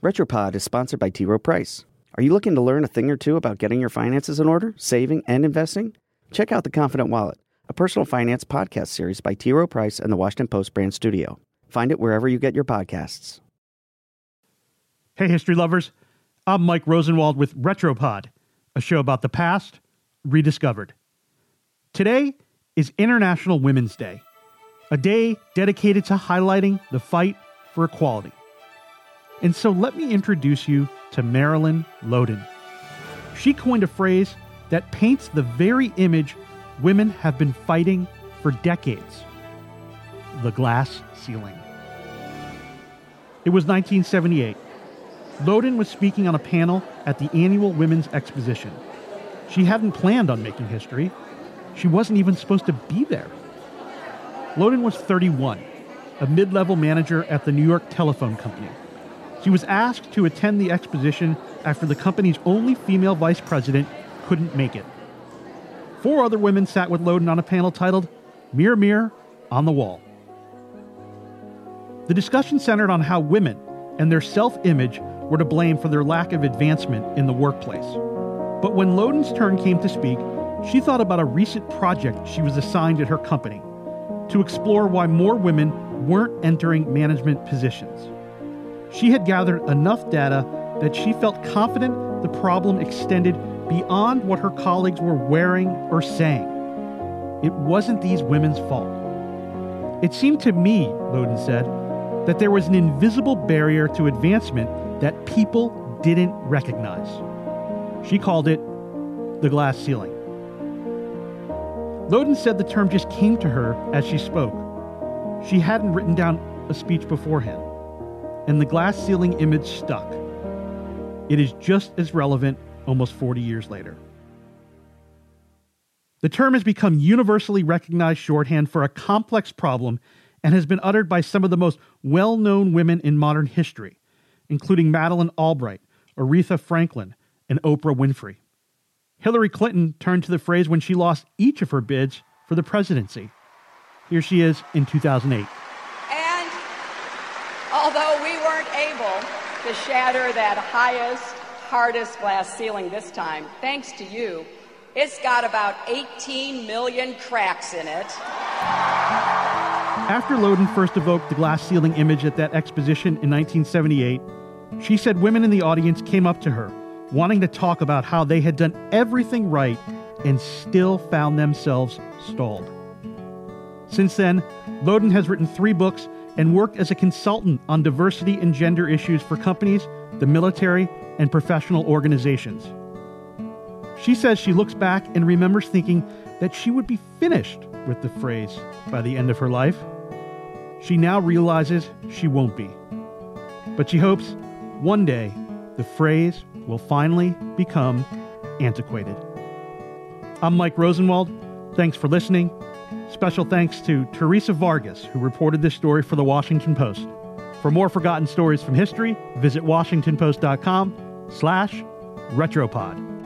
Retropod is sponsored by T. Rowe Price. Are you looking to learn a thing or two about getting your finances in order, saving, and investing? Check out The Confident Wallet, a personal finance podcast series by T. Rowe Price and the Washington Post brand studio. Find it wherever you get your podcasts. Hey, history lovers. I'm Mike Rosenwald with Retropod, a show about the past rediscovered. Today is International Women's Day, a day dedicated to highlighting the fight for equality. And so let me introduce you to Marilyn Loden. She coined a phrase that paints the very image women have been fighting for decades the glass ceiling. It was 1978. Loden was speaking on a panel at the annual Women's Exposition. She hadn't planned on making history. She wasn't even supposed to be there. Loden was 31, a mid level manager at the New York Telephone Company. She was asked to attend the exposition after the company's only female vice president couldn't make it. Four other women sat with Loden on a panel titled Mirror, Mirror on the Wall. The discussion centered on how women and their self image were to blame for their lack of advancement in the workplace. But when Loden's turn came to speak, she thought about a recent project she was assigned at her company to explore why more women weren't entering management positions. She had gathered enough data that she felt confident the problem extended beyond what her colleagues were wearing or saying. It wasn't these women's fault. It seemed to me, Loden said, that there was an invisible barrier to advancement that people didn't recognize. She called it the glass ceiling. Loden said the term just came to her as she spoke. She hadn't written down a speech beforehand, and the glass ceiling image stuck. It is just as relevant almost 40 years later. The term has become universally recognized shorthand for a complex problem and has been uttered by some of the most well known women in modern history, including Madeleine Albright, Aretha Franklin, and Oprah Winfrey. Hillary Clinton turned to the phrase when she lost each of her bids for the presidency. Here she is in 2008. And although we weren't able to shatter that highest, hardest glass ceiling this time, thanks to you, it's got about 18 million cracks in it. After Loden first evoked the glass ceiling image at that exposition in 1978, she said women in the audience came up to her, wanting to talk about how they had done everything right and still found themselves stalled. Since then, Loden has written three books and worked as a consultant on diversity and gender issues for companies, the military, and professional organizations. She says she looks back and remembers thinking that she would be finished with the phrase by the end of her life. She now realizes she won't be. But she hopes one day the phrase will finally become antiquated. I'm Mike Rosenwald. Thanks for listening. Special thanks to Theresa Vargas, who reported this story for the Washington Post. For more forgotten stories from history, visit washingtonpost.com slash retropod.